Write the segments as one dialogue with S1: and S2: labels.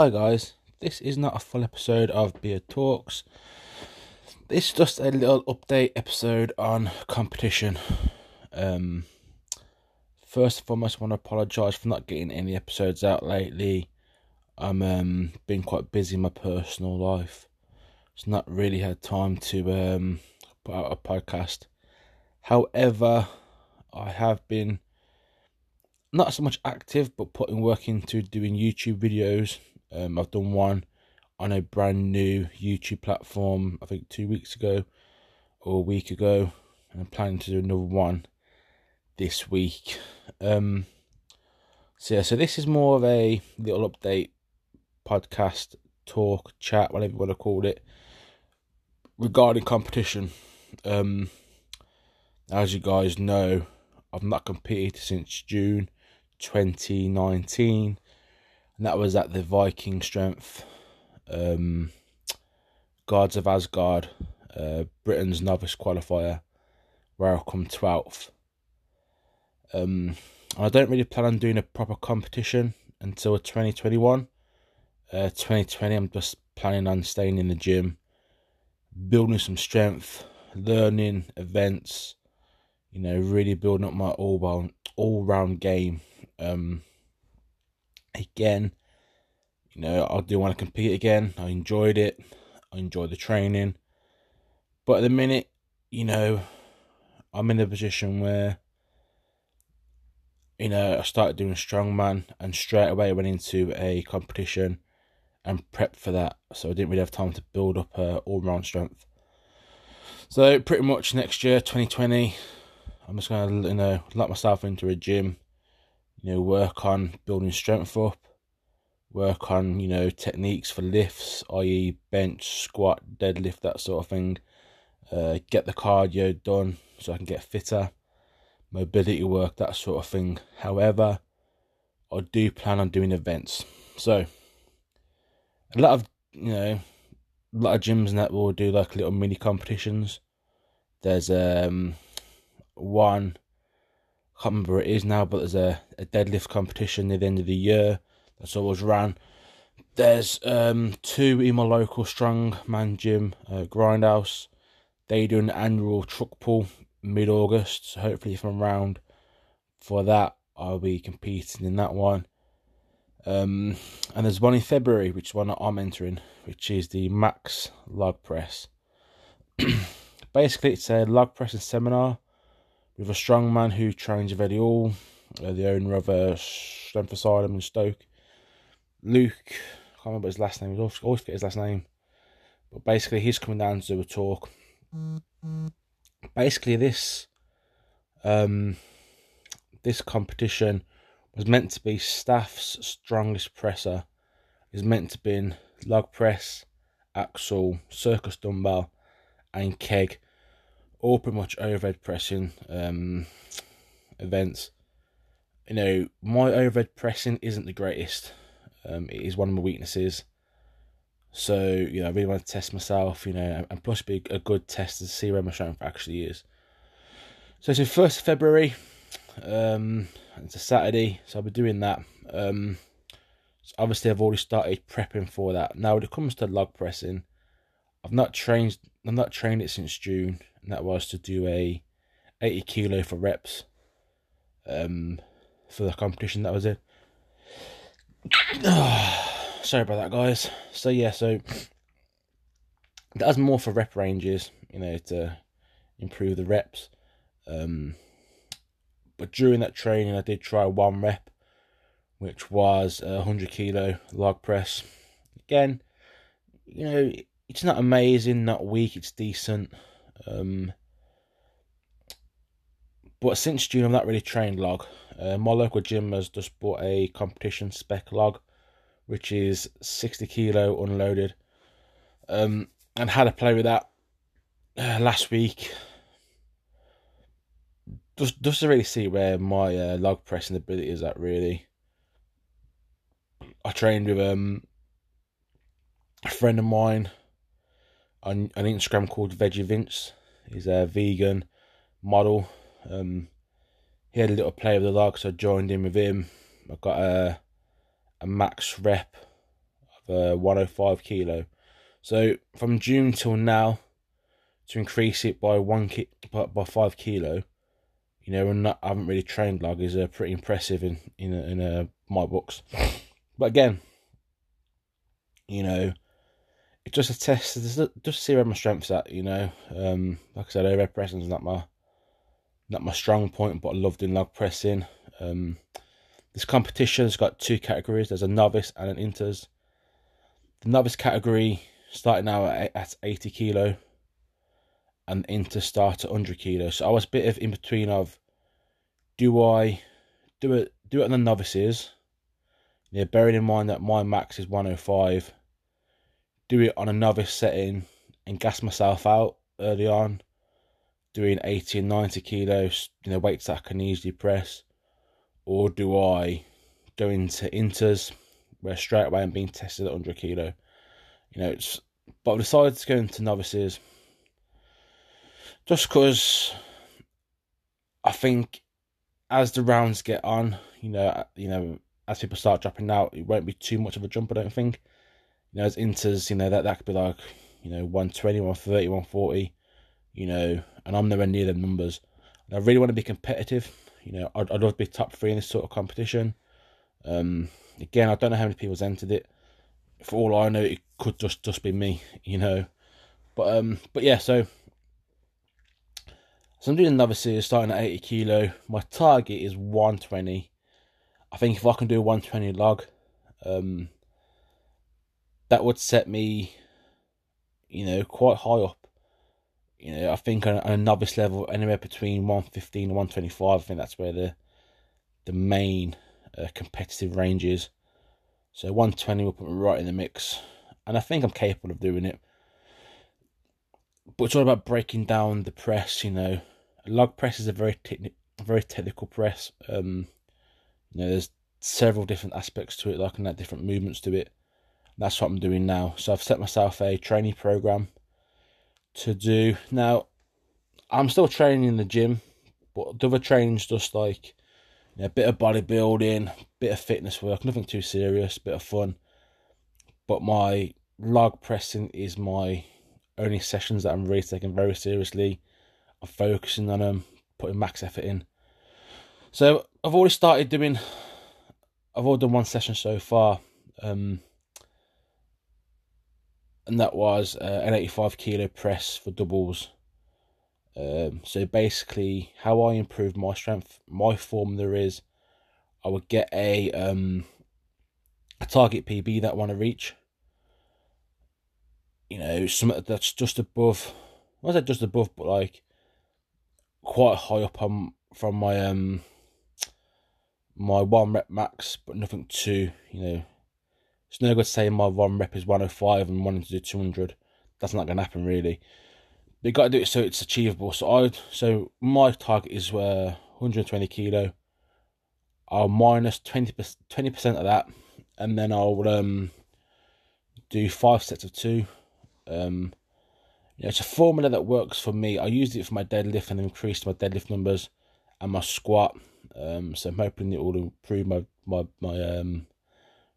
S1: Hi guys, this is not a full episode of Beard Talks. This is just a little update episode on competition. Um, first and foremost, I want to apologise for not getting any episodes out lately. I'm um, been quite busy in my personal life. It's not really had time to um, put out a podcast. However, I have been not so much active, but putting work into doing YouTube videos. Um, I've done one on a brand new YouTube platform, I think two weeks ago or a week ago, and I'm planning to do another one this week. Um, so yeah, so this is more of a little update podcast, talk, chat, whatever you want to call it, regarding competition. Um, as you guys know, I've not competed since June 2019, and that was at the Viking Strength um, Guards of Asgard, uh, Britain's novice qualifier, where I come 12th. Um, I don't really plan on doing a proper competition until 2021. Uh, 2020, I'm just planning on staying in the gym, building some strength, learning events, you know, really building up my all round all round game. Um, again, you know, I do want to compete again. I enjoyed it. I enjoyed the training, but at the minute, you know, I'm in a position where, you know, I started doing strongman and straight away went into a competition and prepped for that. So I didn't really have time to build up uh, a all round strength. So pretty much next year, 2020, I'm just gonna you know lock myself into a gym, you know, work on building strength up, work on you know techniques for lifts, i.e., bench, squat, deadlift, that sort of thing. Uh, get the cardio done so I can get fitter, mobility work, that sort of thing. However, I do plan on doing events. So a lot of you know, a lot of gyms and that will do like little mini competitions. There's um one. Can't remember what it is now, but there's a, a deadlift competition near the end of the year that's always ran. There's um, two in my local strongman gym, uh, Grindhouse. They do an annual truck pull mid August. So hopefully, if I'm around for that, I'll be competing in that one. Um, and there's one in February, which is one that I'm entering, which is the Max Log Press. Basically, it's a log pressing seminar with a strong man who trains Eddie Hall, uh, the owner of a uh, Strength Asylum in Stoke. Luke, I can't remember his last name, I always, forget his last name. But basically, he's coming down to do a talk. Basically, this um, this competition was meant to be staff's strongest presser. Is meant to be in log press, axle, circus dumbbell, and keg all pretty much overhead pressing um, events. You know, my overhead pressing isn't the greatest. Um, it is one of my weaknesses. So, you know, I really want to test myself, you know, and plus be a good test to see where my strength actually is. So it's the 1st of February. Um, it's a Saturday, so I'll be doing that. Um, so obviously, I've already started prepping for that. Now, when it comes to log pressing, I've not trained. I've not trained it since June that was to do a 80 kilo for reps um, for the competition that was in. sorry about that, guys. So yeah, so that's more for rep ranges, you know, to improve the reps. Um, but during that training, I did try one rep, which was a hundred kilo log press. Again, you know, it's not amazing, not weak. It's decent. Um, but since June, I've not really trained log. Uh, my local gym has just bought a competition spec log, which is 60 kilo unloaded. Um, and had a play with that uh, last week. Just, just to really see where my uh, log pressing ability is at, really. I trained with um, a friend of mine on an Instagram called Veggie Vince. He's a vegan model. Um, he had a little play with the log, so I joined in with him. I got a a max rep of for 105 kilo. So from June till now, to increase it by one ki- by, by five kilo, you know, and I haven't really trained log is uh, pretty impressive in in in uh, my books. But again, you know, it's just a test. Just to see where my strengths at. You know, um, like I said, overhead pressing is not my not my strong point, but I loved in log pressing. Um, this competition's got two categories. There's a novice and an inters. The novice category starting now at, at 80 kilo and inter start at 100 kilo. So I was a bit of in between of do I do it do it on the novices? Yeah, bearing in mind that my max is 105. Do it on a novice setting and gas myself out early on, doing 80 and 90 kilos, you know, weights that I can easily press or do I go into inters where straight away I'm being tested at 100 kilo? You know, it's but I've decided to go into novices just because I think as the rounds get on, you know, you know, as people start dropping out, it won't be too much of a jump. I don't think. You know, as inters, you know, that that could be like, you know, 120, 130, 140, you know, and I'm nowhere near them numbers. And I really want to be competitive you know, I'd, I'd love to be top three in this sort of competition. Um, again, I don't know how many people's entered it. For all I know, it could just just be me, you know. But um, but yeah, so so I'm doing another series starting at 80 kilo. My target is 120. I think if I can do a 120 log, um, that would set me, you know, quite high up you know, I think on, on a novice level, anywhere between 115 and 125, I think that's where the the main uh, competitive range is. So 120 will put me right in the mix, and I think I'm capable of doing it. But it's all about breaking down the press. You know, a log press is a very techni- very technical press. Um, you know, there's several different aspects to it, like and that different movements to it. That's what I'm doing now. So I've set myself a training program to do. Now, I'm still training in the gym, but the other training's just like you know, a bit of bodybuilding, bit of fitness work, nothing too serious, bit of fun. But my log pressing is my only sessions that I'm really taking very seriously. I'm focusing on them, putting max effort in. So I've already started doing. I've already done one session so far. Um, and that was uh, an 85 kilo press for doubles. Um, so basically, how I improve my strength, my form there is, I would get a um, a target PB that I want to reach. You know, something that's just above. Not that just above, but like quite high up on from my um my one rep max, but nothing too you know it's no good saying my one rep is 105 and wanting to do 200. That's not going to happen, really. But you got to do it so it's achievable. So I, so my target is uh, 120 kilo. I'll minus 20 percent of that, and then I'll um do five sets of two. Um, yeah, it's a formula that works for me. I used it for my deadlift and increased my deadlift numbers and my squat. Um, so I'm hoping it will improve my my my um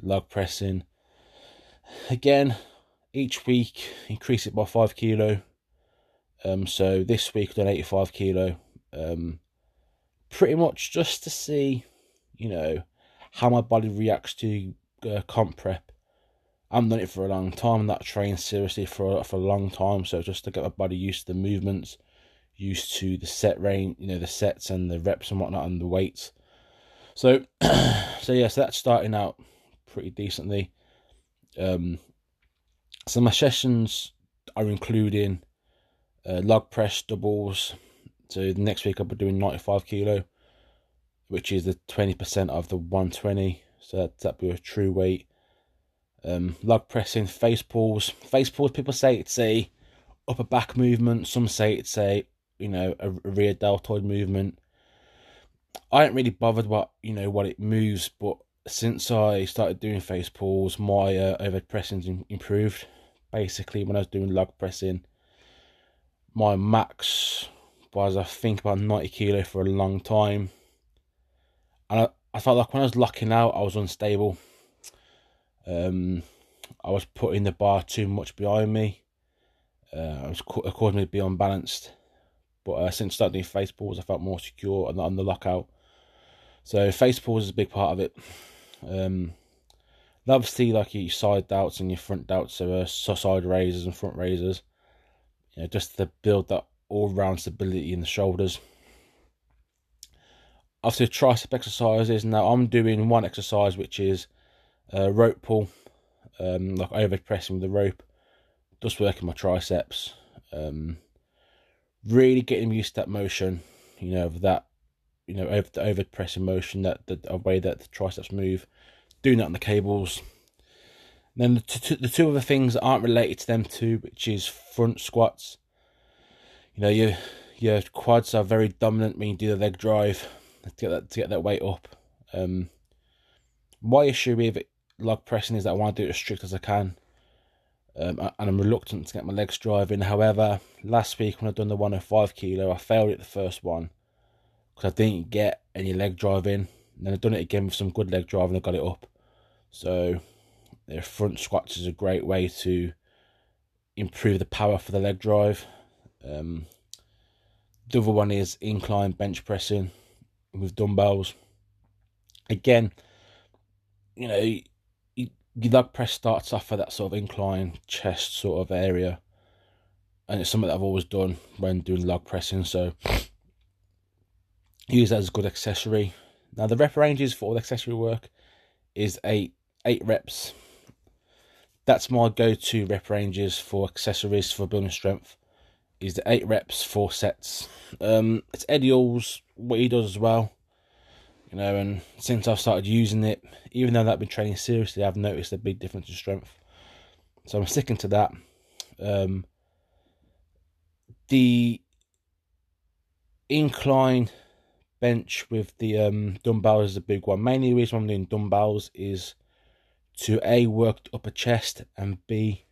S1: log pressing. Again, each week increase it by five kilo. Um, so this week I've done 85 kilo. Um, pretty much just to see, you know, how my body reacts to uh, comp prep. I haven't done it for a long time, and that trained seriously for for a long time. So just to get my body used to the movements, used to the set range, you know, the sets and the reps and whatnot, and the weights. So, so yeah, so that's starting out pretty decently. Um, so my sessions are including uh, log press doubles. So next week I'll be doing 95 kilo, which is the 20% of the 120. So that, that'd be a true weight. Um, log pressing, face pulls. Face pulls, people say it's a upper back movement. Some say it's a, you know, a, a rear deltoid movement. I ain't really bothered what, you know, what it moves, but since I started doing face pulls, my uh, overhead pressing improved. Basically, when I was doing log pressing, my max was I think about 90 kilo for a long time. And I, I felt like when I was locking out, I was unstable. Um, I was putting the bar too much behind me. Uh, it was causing me to be unbalanced. But uh, since starting doing face pulls, I felt more secure the, on the lockout. So face pulls is a big part of it. Um, obviously, like your side delts and your front delts, so uh, side raisers and front raisers. You know, just to build that all-round stability in the shoulders. After tricep exercises, now I'm doing one exercise which is a rope pull, um, like over pressing with the rope, just working my triceps. Um, really getting used to that motion, you know, of that, you know, over the over pressing motion, that the way that the triceps move, doing that on the cables. then the, t- the two other things that aren't related to them two, which is front squats. You know, your your quads are very dominant when you do the leg drive to get that to get that weight up. Um, my issue with log pressing is that I want to do it as strict as I can. Um, and I'm reluctant to get my legs driving. However, last week when I done the 105 kilo, I failed at the first one because I didn't get any leg driving. And then I've done it again with some good leg driving. I got it up. So, the front squats is a great way to improve the power for the leg drive. Um, the other one is incline bench pressing with dumbbells. Again, you know, your leg press starts off at that sort of incline chest sort of area, and it's something that I've always done when doing log pressing. So use that as a good accessory. Now the rep ranges for all the accessory work is eight eight reps. That's my go-to rep ranges for accessories for building strength. Is the eight reps, four sets. Um, it's Eddie Hall's what he does as well you know, and since I've started using it, even though I've been training seriously, I've noticed a big difference in strength. So I'm sticking to that. Um, the incline bench with the um, dumbbells is a big one. Mainly the reason I'm doing dumbbells is to A, work the upper chest, and B,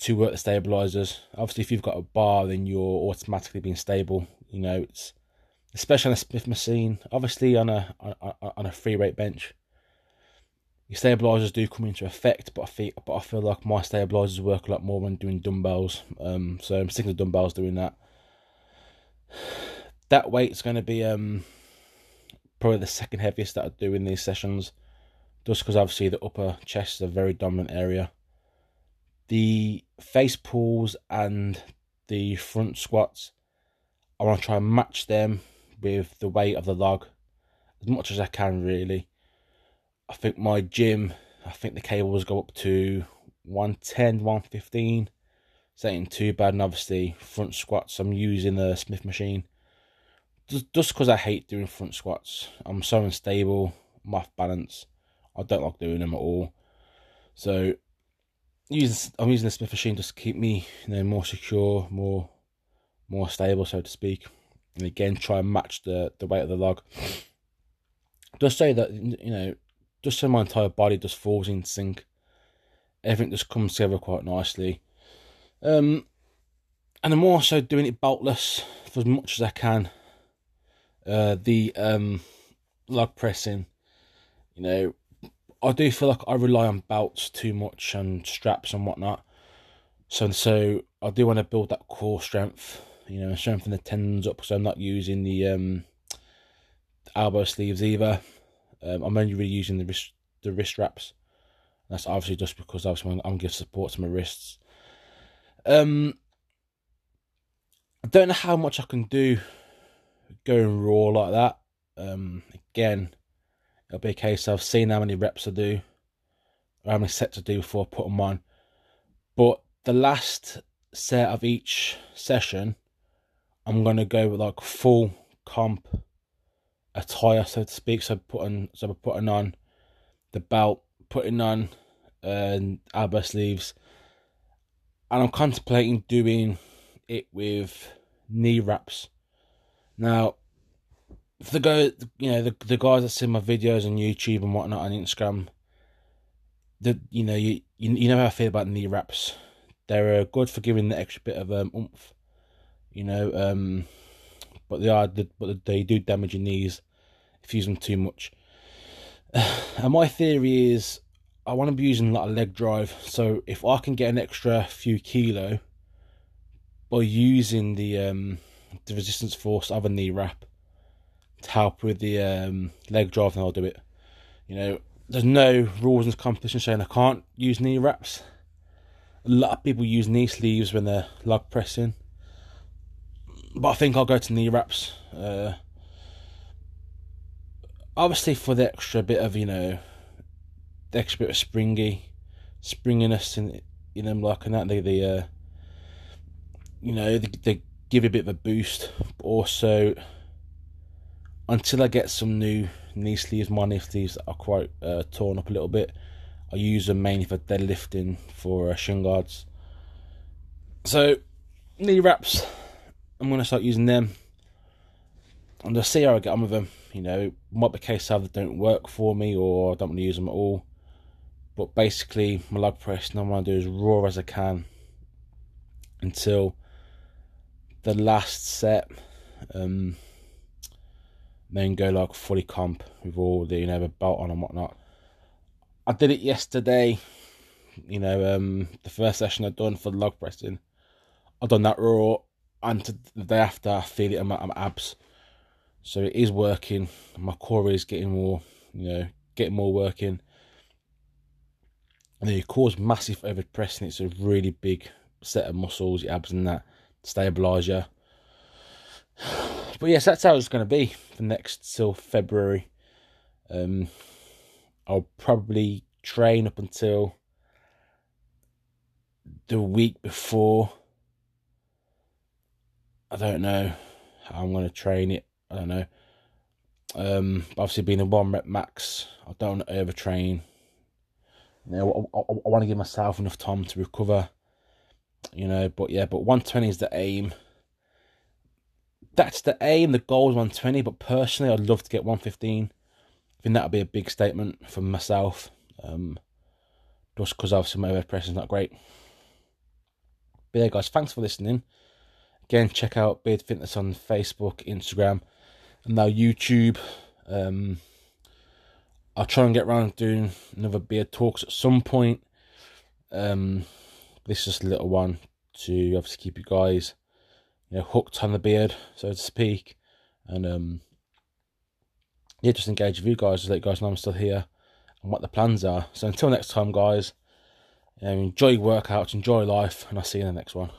S1: to work the stabilizers. Obviously, if you've got a bar, then you're automatically being stable. You know, it's especially on a Smith machine. Obviously, on a on, a free weight bench, your stabilizers do come into effect, but I feel but I feel like my stabilizers work a lot more when doing dumbbells. Um, so I'm sticking to dumbbells doing that. That weight's going to be um probably the second heaviest that I do in these sessions, just because obviously the upper chest is a very dominant area. The face pulls and the front squats, I want to try and match them with the weight of the log as much as I can, really. I think my gym, I think the cables go up to 110, 115. This ain't too bad, and obviously, front squats, I'm using the Smith machine. Just because I hate doing front squats. I'm so unstable, I'm off balance. I don't like doing them at all. So, using, I'm using the Smith machine just to keep me you know, more secure, more more stable, so to speak and again try and match the the weight of the log. Just say that you know, just so my entire body just falls in sync. Everything just comes together quite nicely. Um, and I'm also doing it beltless for as much as I can. Uh, the um, log pressing, you know, I do feel like I rely on belts too much and straps and whatnot. So and so I do want to build that core strength you know, strengthen the tendons up because I'm not using the um, elbow sleeves either. Um, I'm only really using the wrist, the wrist wraps. That's obviously just because obviously I'm, I'm giving support to my wrists. Um, I don't know how much I can do going raw like that. Um, again, it'll be a case of seeing how many reps I do, or how many sets I do before I put them on. But the last set of each session, I'm gonna go with like full comp attire, so to speak. So putting so we're putting on the belt, putting on uh, elbow sleeves, and I'm contemplating doing it with knee wraps. Now, for the go, you know, the the guys that see my videos on YouTube and whatnot on Instagram, the you know you you, you know how I feel about knee wraps. They're uh, good for giving the extra bit of um, oomph you know. Um, but they are, but they do damage your knees if you use them too much. And my theory is, I want to be using a lot of leg drive. So if I can get an extra few kilo by using the um, the resistance force of a knee wrap to help with the um, leg drive, then I'll do it. You know, there's no rules in this competition saying I can't use knee wraps. A lot of people use knee sleeves when they're log pressing, but I think I'll go to knee wraps. Uh, obviously, for the extra bit of you know, the extra bit of springy, springiness in in them, like and that they the uh, you know the, they give a bit of a boost, but also until I get some new knee sleeves, my knee sleeves are quite uh, torn up a little bit. I use them mainly for deadlifting for uh, shin guards. So knee wraps, I'm gonna start using them. And I'll see how I get on with them. You know, might be a case they don't work for me or I don't want to use them at all. But basically, my log press, want to do as raw as I can until the last set. Um, then go like fully comp with all the you know the belt on and whatnot. I did it yesterday. You know, um, the first session I'd done for the log pressing, I've done that raw, and the day after I feel it in my, my abs. So it is working. My core is getting more, you know, getting more working. And then your core's massive over pressing. It's a really big set of muscles, your abs and that, stabilise you. But yes, that's how it's going to be for next till February. Um, I'll probably train up until the week before. I don't know how I'm going to train it. I don't know. Um, obviously, being a one rep max, I don't want to overtrain. You know, I, I, I want to give myself enough time to recover. You know, but yeah, but 120 is the aim that's the aim. The goal is 120, but personally, I'd love to get 115. I think that would be a big statement for myself. Um, just because obviously my overhead press is not great. But yeah, guys, thanks for listening. Again, check out Beard Fitness on Facebook, Instagram, and now YouTube. Um, I'll try and get around to doing another beard talks at some point. Um, this is just a little one to obviously keep you guys you know, hooked on the beard, so to speak. And um, yeah, just engage with you guys, just let you guys know I'm still here and what the plans are. So until next time, guys, um, enjoy your workouts, enjoy life, and I'll see you in the next one.